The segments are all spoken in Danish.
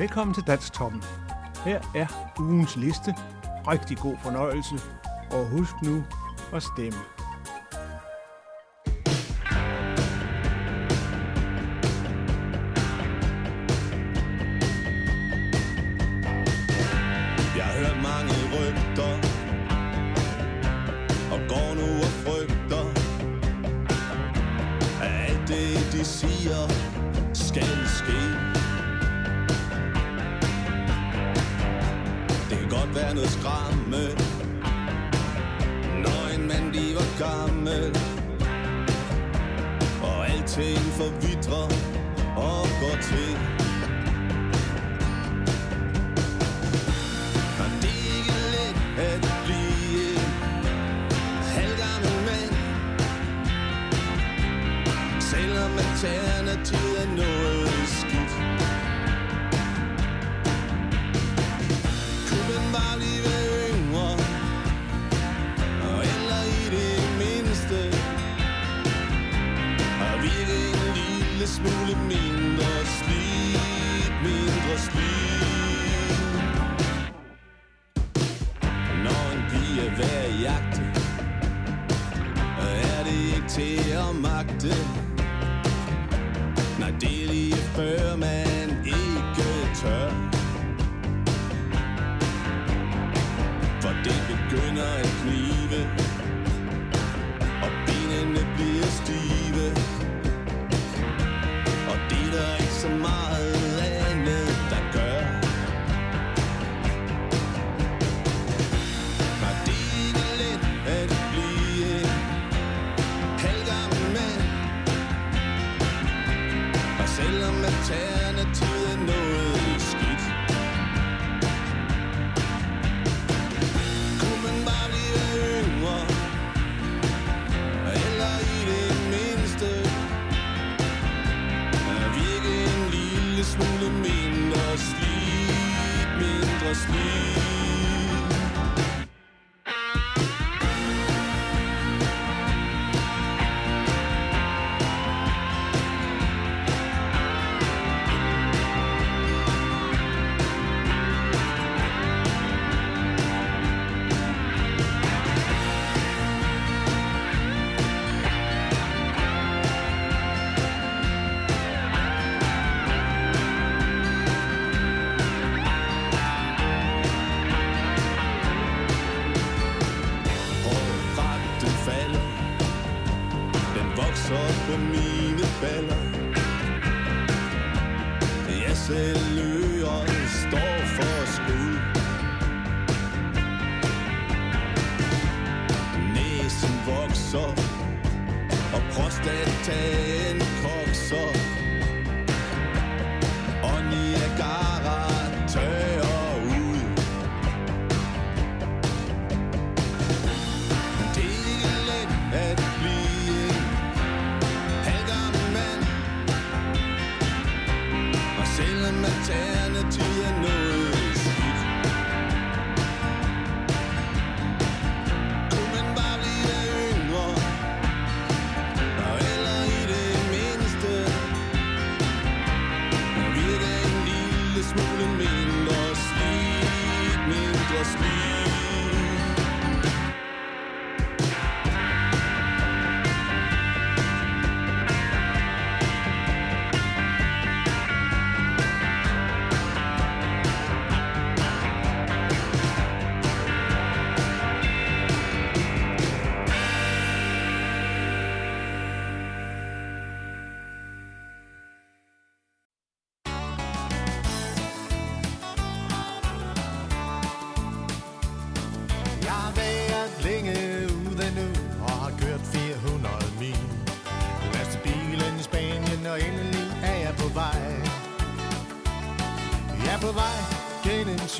Velkommen til Dansktoppen. Her er ugens liste. Rigtig god fornøjelse. Og husk nu at stemme. lille smule mindre slidt, mindre slidt.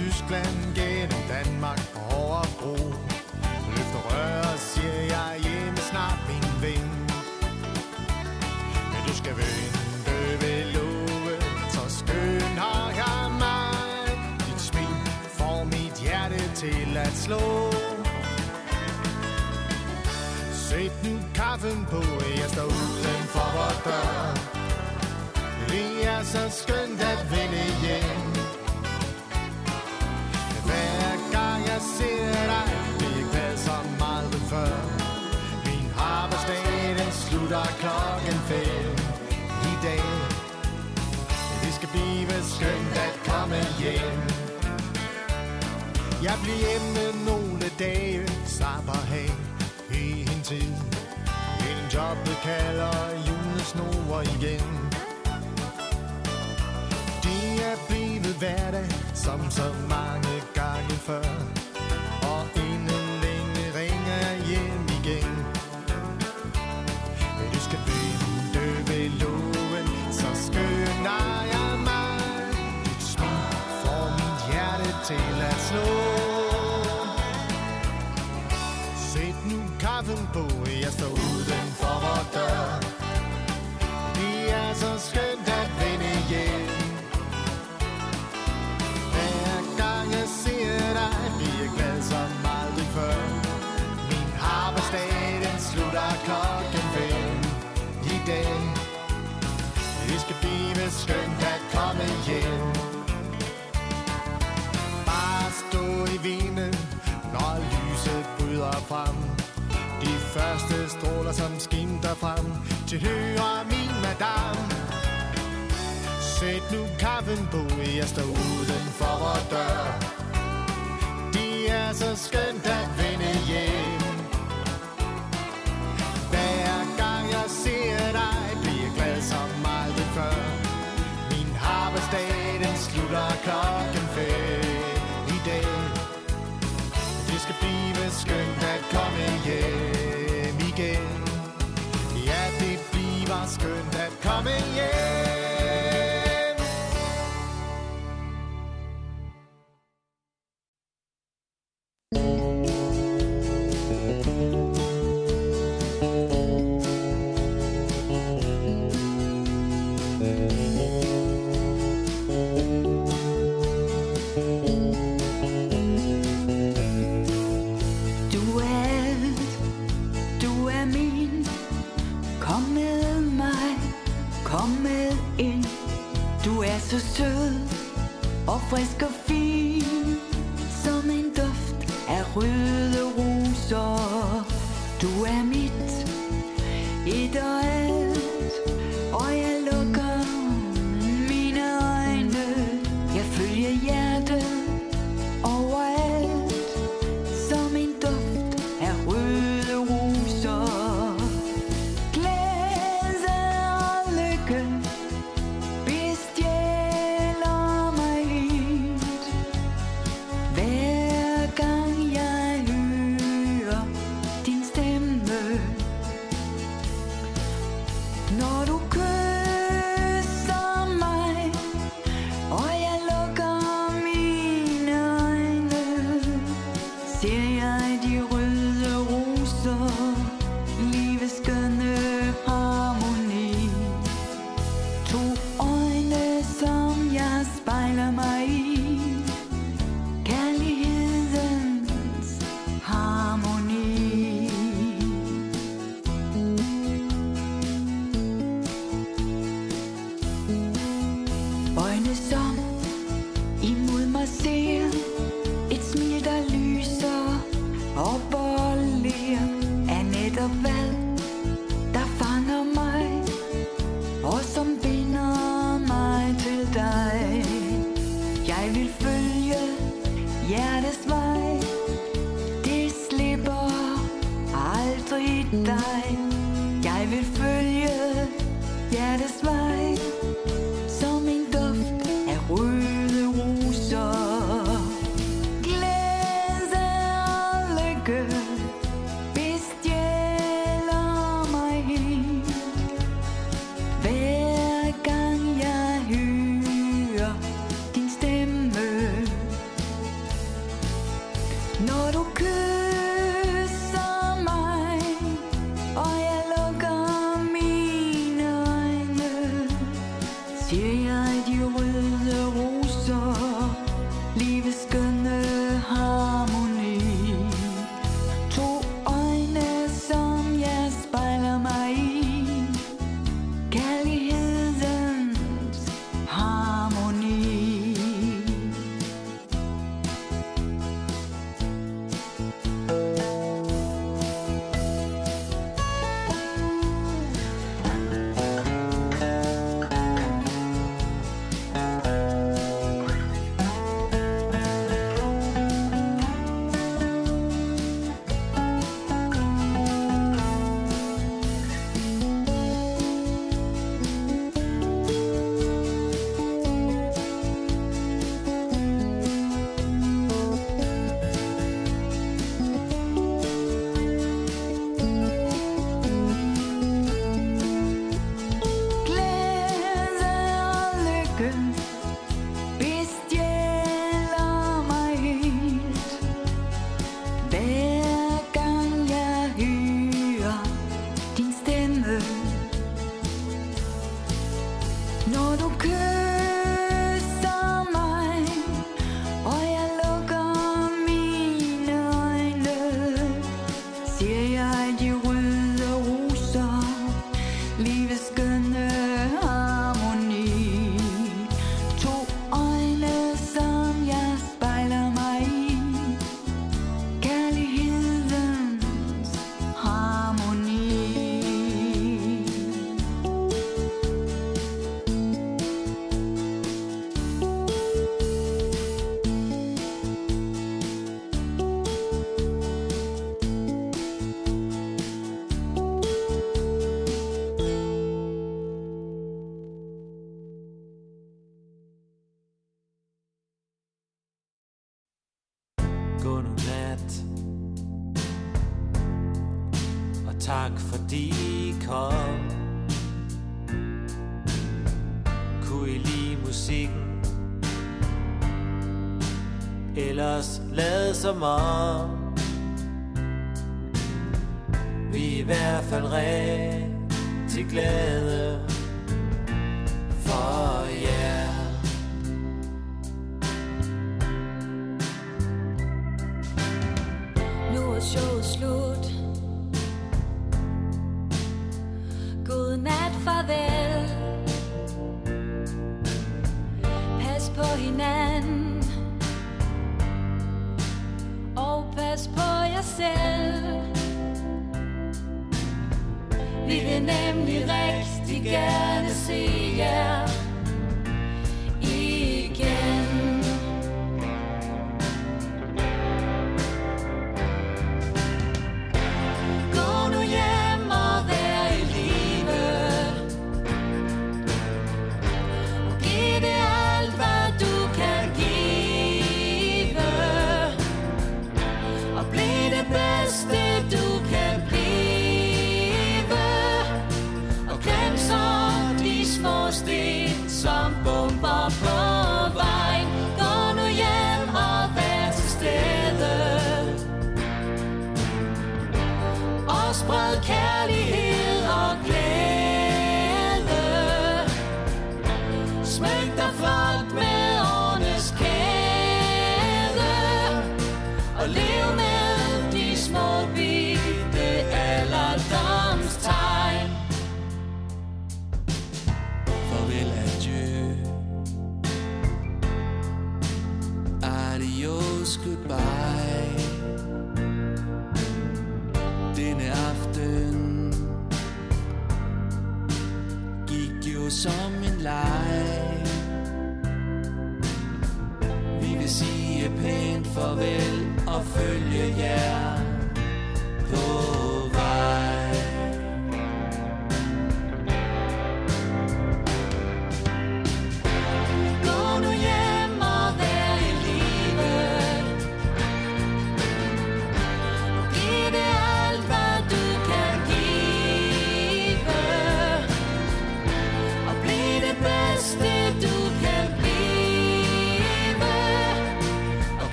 Tyskland gennem Danmark og over bro Løfter røret, siger jeg hjemme snart min ven Men du skal vente ved love, så skøn har jeg mig. Dit smil får mit hjerte til at slå. Sæt nu kaffen på, jeg står uden for vores dør. Det er så skønt at vende hjem. jeg ser dig Det er ikke så meget ved før. Min arbejdsdag den slutter klokken fem I dag. Det skal blive skønt at komme hjem. Jeg bliver hjemme nogle dage Slapper af i en tid. En job kalder julesnorer igen. Hverdag, som så mange gange før. Og inden længe ringer hjem igen. Men du skal vente ved loven, så skynder jeg mig. Dit smil får mit hjerte til at slå. Sæt nu kaffen på, jeg står dag. Det skal blive skønt at komme hjem. Bare stå i vinden, når lyset bryder frem. De første stråler, som skinter frem til højre min madame. Sæt nu kaffen på, jeg står uden for vores dør. Det er så skønt at vende hjem. Klokken fem i dag. Det skal blive skønt at komme hjem igen. Ja, det bliver skønt at komme hjem. tak fordi I kom. Kunne I lide musikken? Ellers lad som om. Vi er i hvert fald rigtig glade For jer. began to see.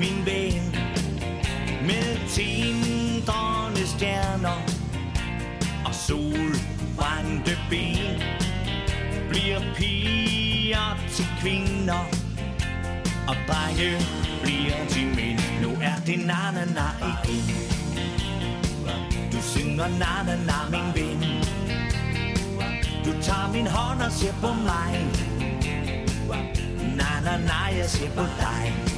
Min ven, med tindrende stjerner og solbrændte ben. Bliver piger til kvinder, og drenge bliver til mænd. Nu er det na-na-na igen. Du synger na-na-na, min ven. Du tager min hånd og ser på mig. Na-na-na, jeg ser på dig.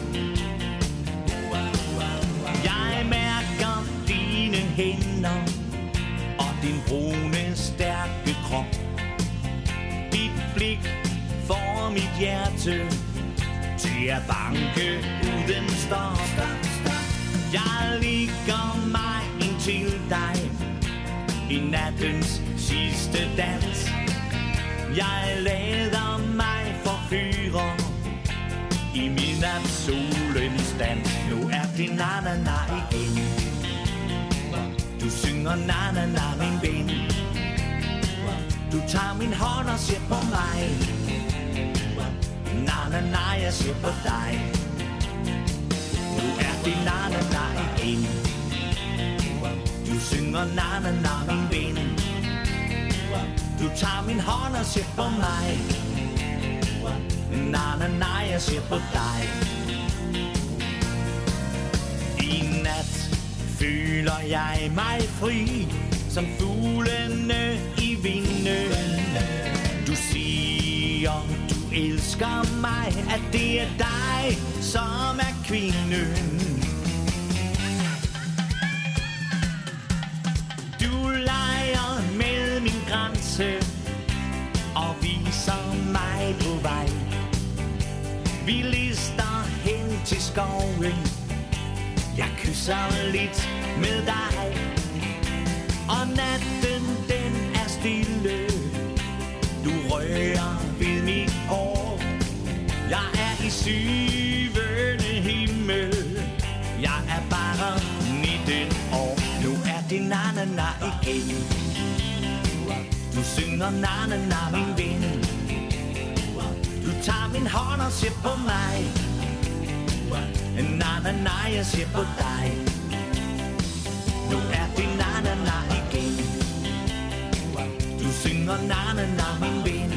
Hænder og din brune, stærke krop. Dit blik får mit hjerte til at banke uden stop. Jeg ligger mig ind til dig i nattens sidste dans. Jeg lader mig forfyre i min solens dans. Nu er din na-na-na igen. Synger na-na-na, min ven. Du tager min hånd og ser på mig. Na-na-na, jeg ser på dig. Nu er det na-na-na igen. Du synger na-na-na, min ven. Du tager min hånd og ser på mig. Na-na-na, jeg ser på dig. Føler jeg mig fri Som fuglene i vinden. Du siger, du elsker mig At det er dig, som er kvinden. Du leger med min grænse Og viser mig på vej. Vi lister hen til skoven. Jeg kysser lidt med dig. Og natten den er stille. Du rører ved mit hår. Jeg er i syvende himmel. Jeg er bare 19 år. Nu er det na-na-na igen. Du synger na-na-na min ven. Du tager min hånd og ser på mig. Na-na-na, jeg ser på dig. Du synger na-na-na, min ven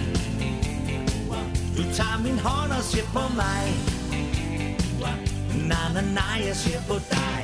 Du tager min hånd og ser på mig. Na-na-na, jeg ser på dig.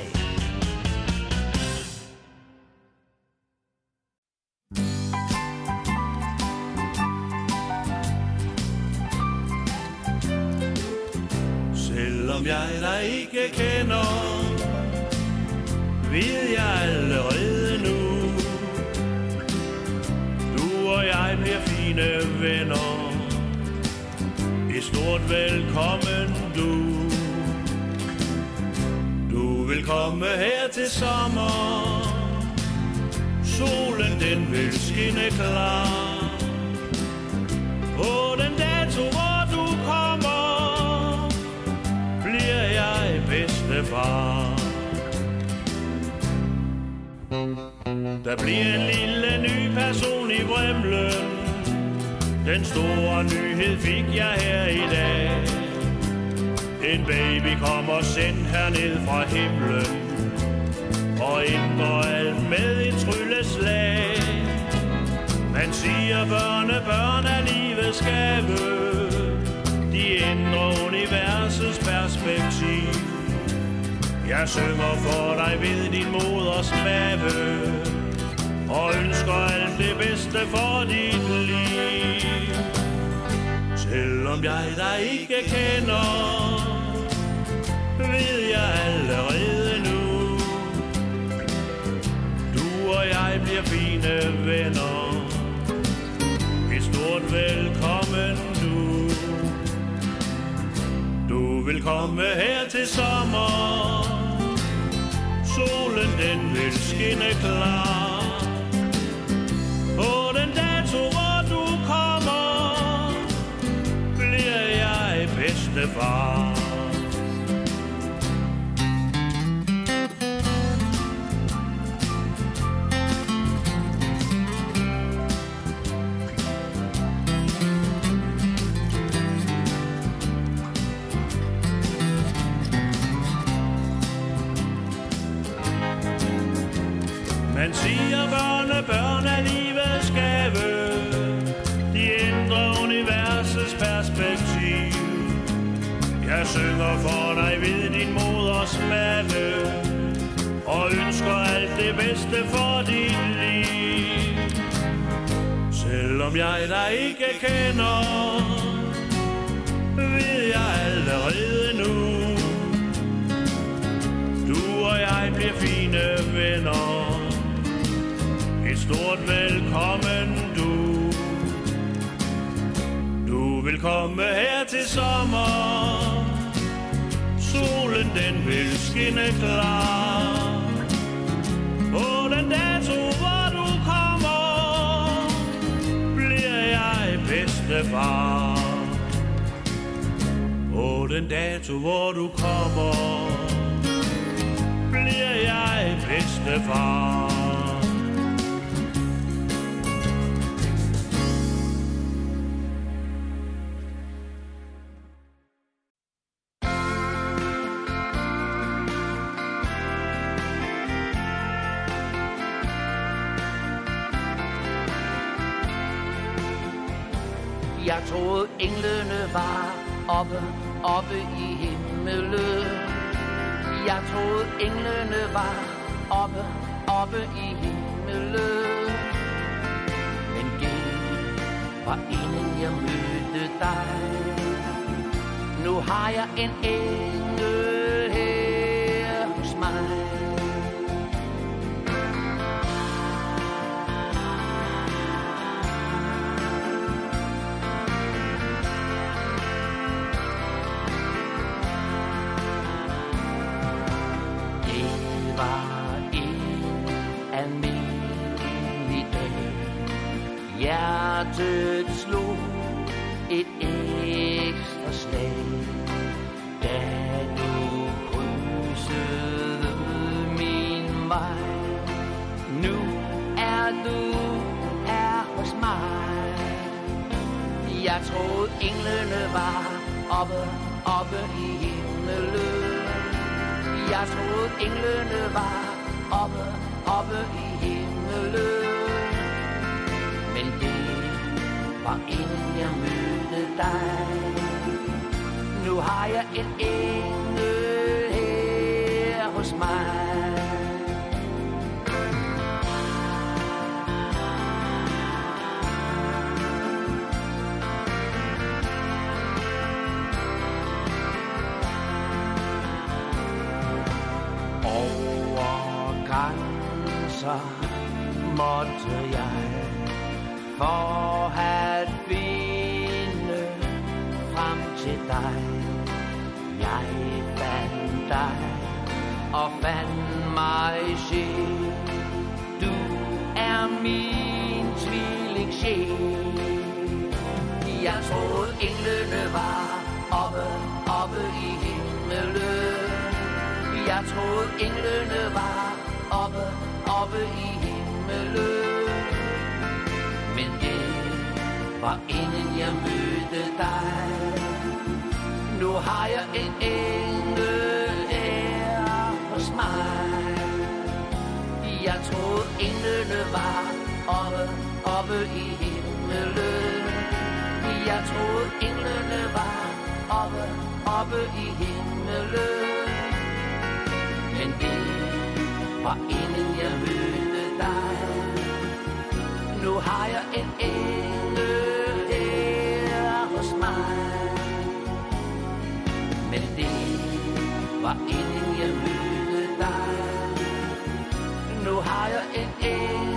Din moders mave Og ønsker alt det bedste for dit liv. Selvom jeg dig ikke kender Ved jeg allerede nu Du og jeg bliver fine venner. Et stort velkommen du. Du vil komme her til sommer. Solen den vil skinne klar. På den dato hvor du kommer Bliver jeg bedstefar. med børn er livets gave. De ændrer universets perspektiv. Jeg synger for dig ved din moders mave. Og ønsker alt det bedste for dit liv. Selvom jeg dig ikke kender, ved jeg allerede nu. Du og jeg bliver fine venner. Et stort velkommen du. Du vil komme her til sommer. Solen den vil skinne klar. På den dato hvor du kommer Bliver jeg bedstefar. På den dato hvor du kommer Bliver jeg bedste far. Englene var oppe, oppe i himmelen. Jeg troede englene var oppe, oppe i himmelen. Men det var inden jeg mødte dig. Nu har jeg en engel var en almindelig dag. Hjertet slog et ekstra slag. Da du krydsede min vej. Nu er du her hos mig. Jeg troede englene var oppe, oppe i himmelen. Jeg troede englene var oppe, oppe i himmelen. Men det var inden jeg mødte dig. Nu har jeg en engel her hos mig. Måtte jeg for at finde frem til dig. Jeg fandt dig og fandt mig selv. Du er min tvilling sjæl. Jeg troede englene var oppe, oppe i himmelen. Jeg troede englene var oppe, oppe i himmelen. Men det var inden jeg mødte dig. Nu har jeg en engel her hos mig. Jeg troede englene var oppe, oppe i himmelen. Jeg troede englene var oppe, oppe i himmelen. Men det var inden jeg mødte. Nu har jeg en engel her hos mig. Men det var inden jeg mødte dig. Nu har jeg en engel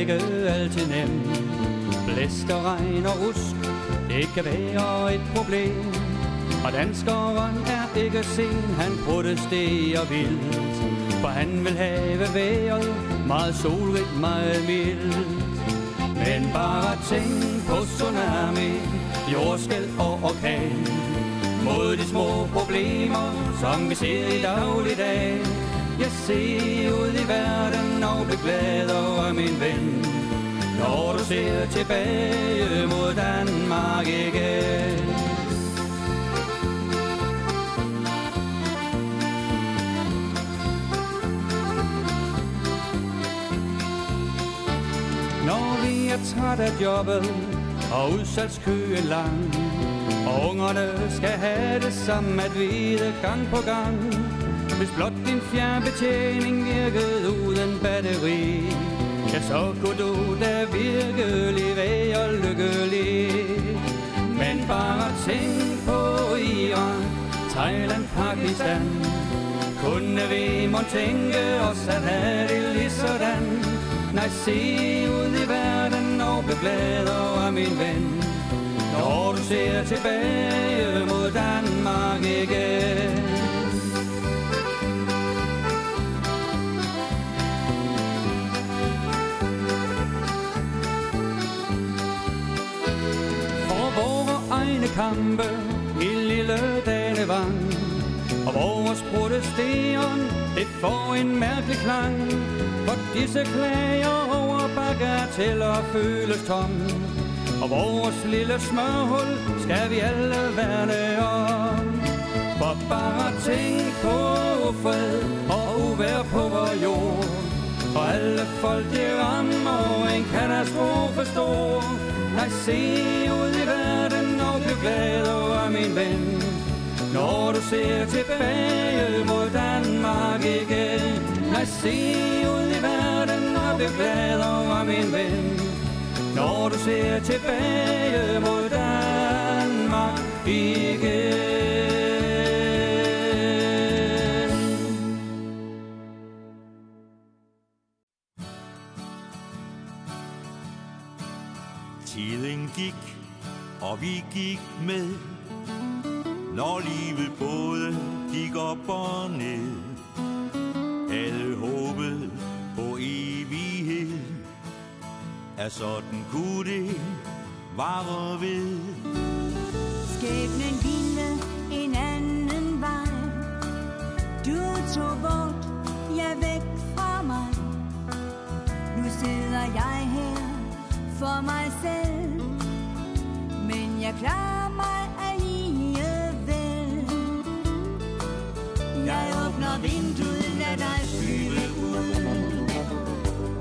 ikke altid nem Blæst og regn og rusk, det kan være et problem. Og danskeren er ikke sen, han protesterer vildt. For han vil have vejret Meget solrigt, meget mildt Men bare tænk på tsunami Jordskæld og orkan Mod de små problemer Som vi ser i dagligdag jeg ser ud i verden og bliver glad over min ven. Når du ser tilbage mod Danmark igen. Når vi er træt af jobbet og udsalgskøen lang Og ungerne skal have det samme at vide gang på gang hvis blot din fjernbetjening virkede uden batteri Ja, så kunne du da virkelig være lykkelig. Men bare tænk på Iran, Thailand, Pakistan. Kunne vi må tænke os at have det lige sådan? Nej, se ud i verden og bliv over min ven. Når du ser tilbage mod Danmark igen. Kampe i lille Danevang Og vores protesteren, det får en mærkelig klang. For disse klager over bagateller føles tom. Og vores lille smørhul skal vi alle værne om. For bare tænk på fred og uvær på vores jord. Og alle folk de rammer en katastrofe stor Nej, se ud i verden du glad over min ven. Når du ser tilbage mod Danmark igen. Nej, se ud i verden og bliv glad over min ven. Når du ser tilbage mod Danmark igen. Når vi gik med når livet både gik op og ned. Alle håbet på evighed, Er sådan kunne det vare ved. Skæbnen ville en anden vej Du tog bort, jeg væk fra mig Nu sidder jeg her for mig selv jeg klarer mig alligevel Jeg åbner vinduet, lad dig flyve ud.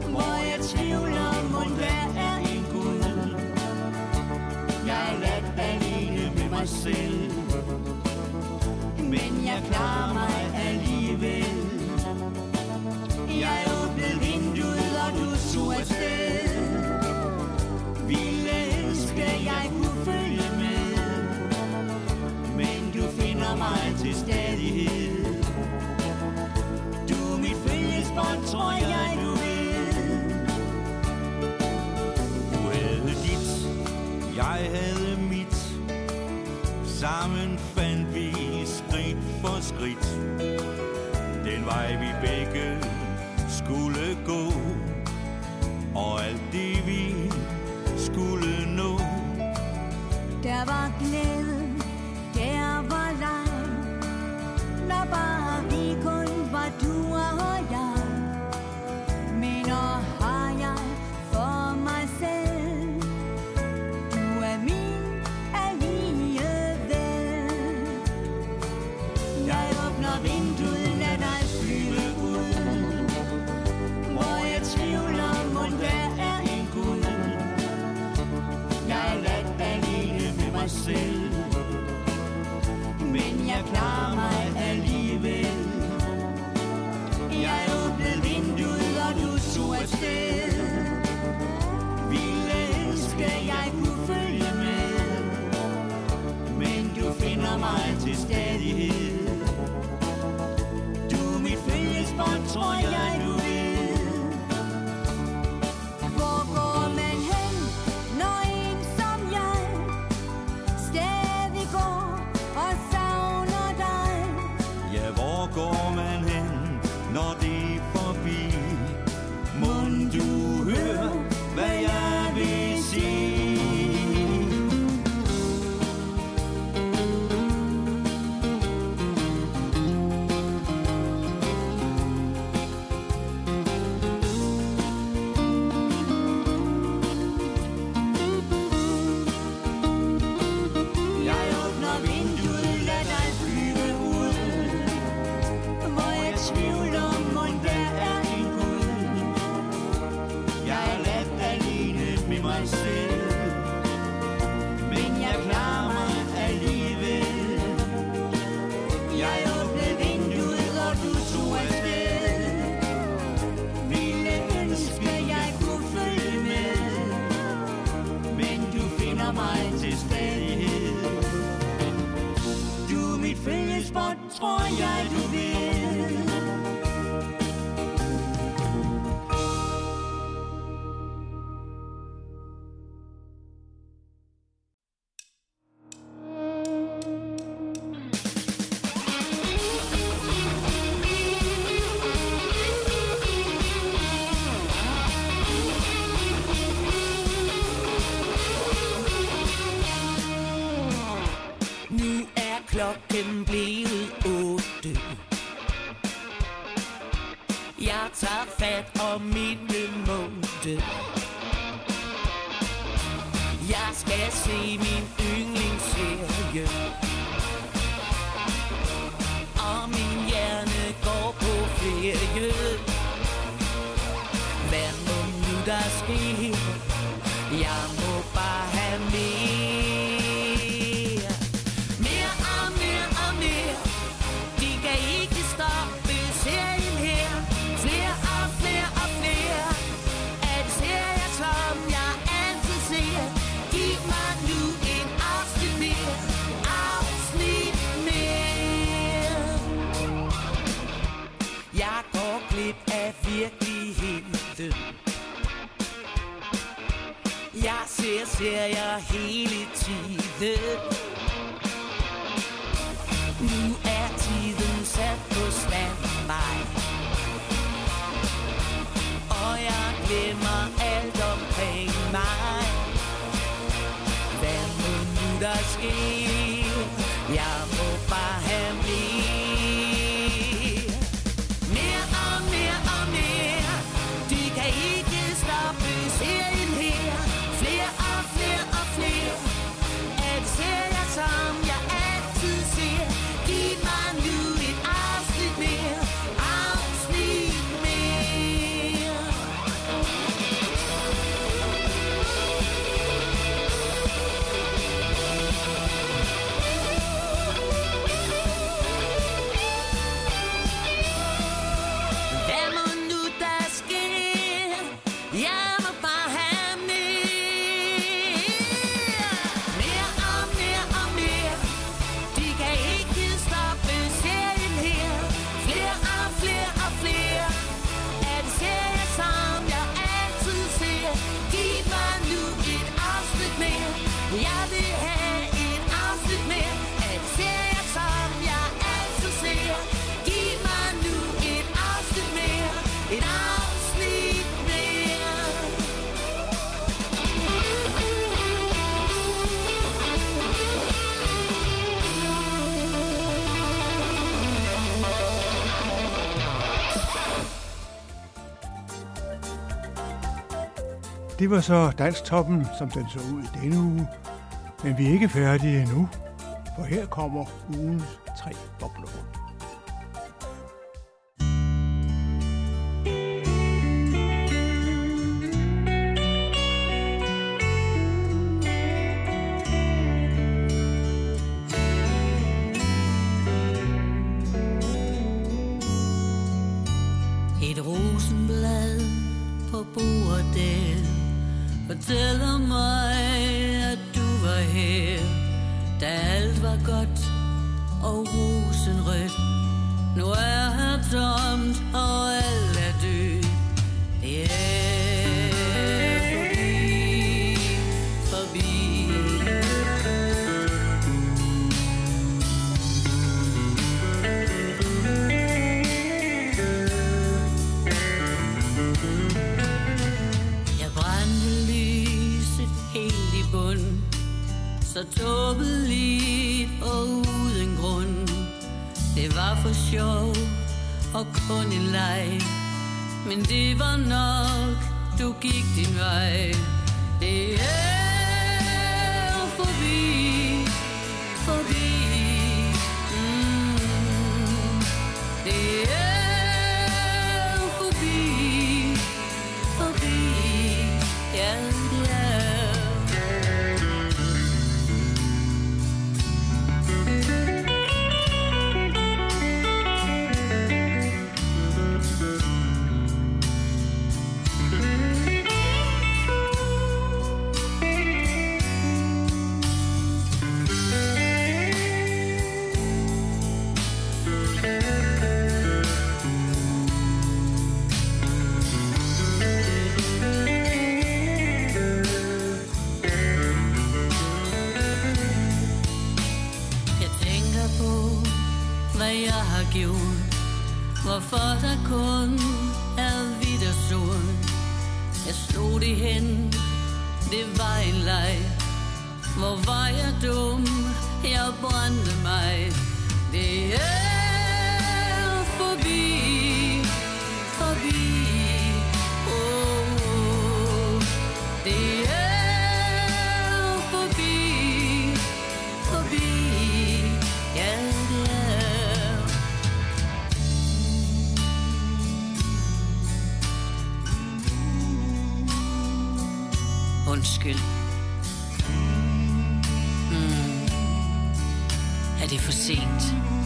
Hvor jeg tvivler, mon der er en Gud. Jeg er ladt alene med mig selv. Men jeg klarer kærlighed Du er mit følgesbånd, tror jeg du ved Du havde dit, jeg havde mit. Sammen fandt vi skridt for skridt. Den vej vi begge skulle gå. Og alt det vi skulle nå. Der var glæde, ser jeg hele tiden. Nu er tiden sat på standby. Og jeg glemmer alt omkring mig. Hvad må nu der sker Det var så danstoppen, som den så ud i denne uge. Men vi er ikke færdige endnu, for her kommer ugens tre bobler. for sjov og kun en leg. Men det var nok, du gik din vej. Det er forbi. skyld. Hmm. Er det for sent?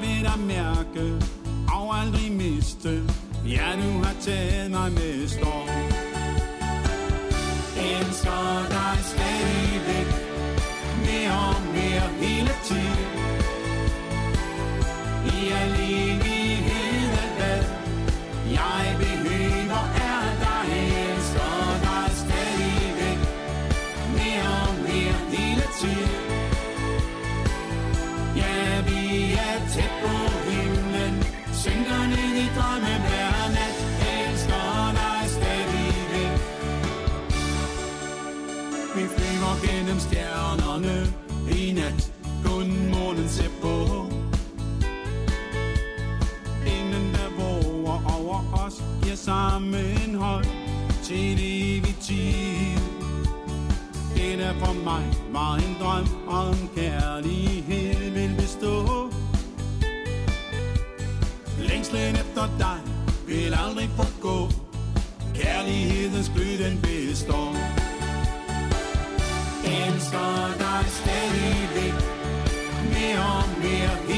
vil dig mærke og aldrig miste. Ja, du har taget mig med storm. Elsker dig stadigvæk sammenhold til det evigt tid. Den er for mig var en drøm om kærlighed vil bestå. Længslen efter dig vil aldrig forgå. Kærlighedens glød den består. Elsker dig stadigvæk mere og mere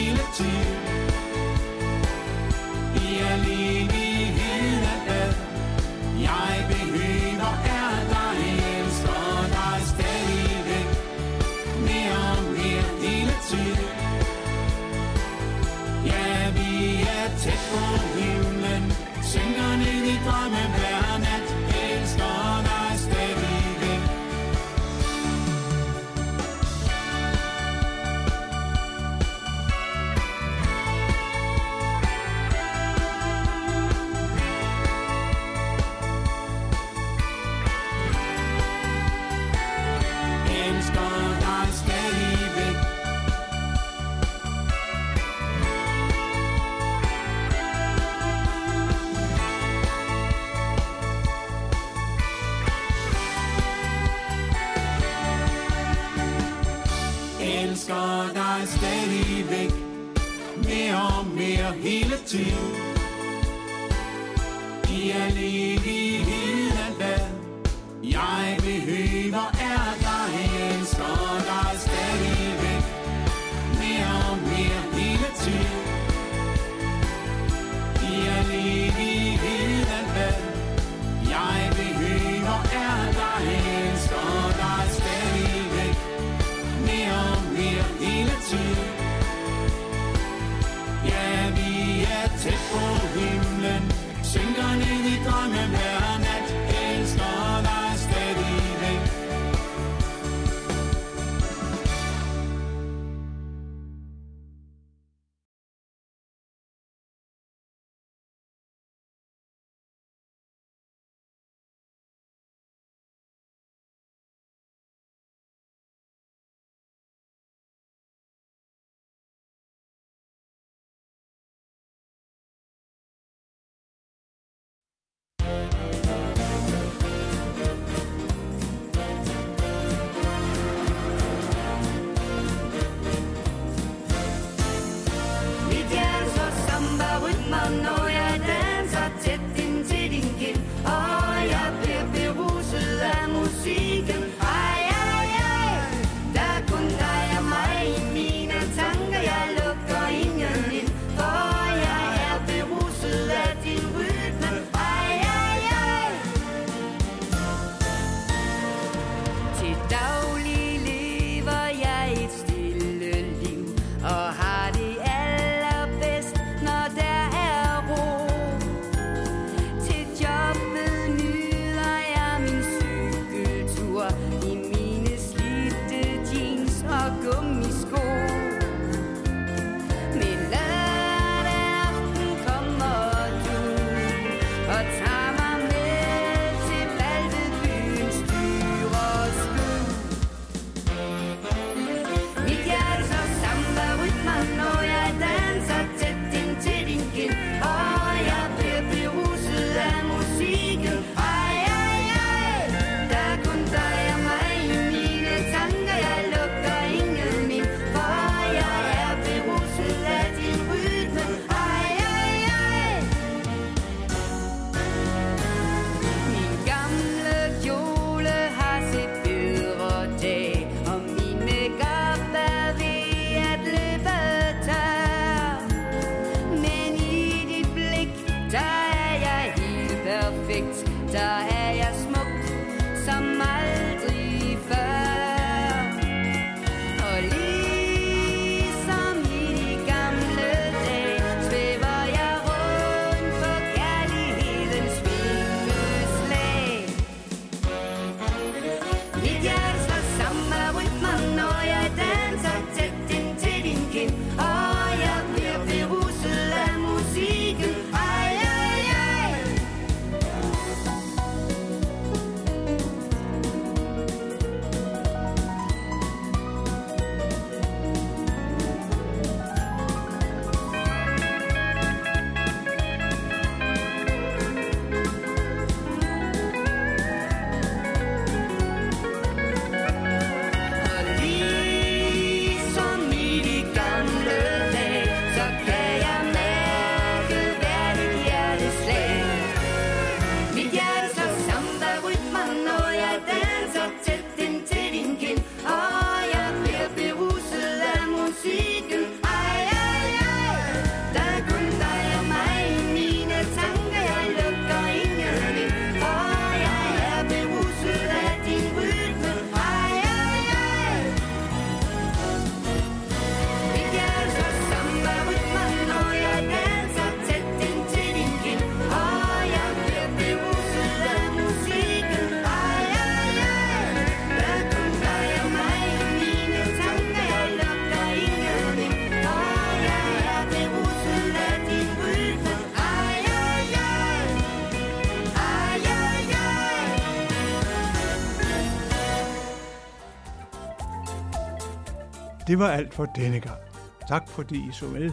Det var alt for denne gang. Tak fordi I så med,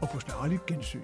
og på snarligt gensyn.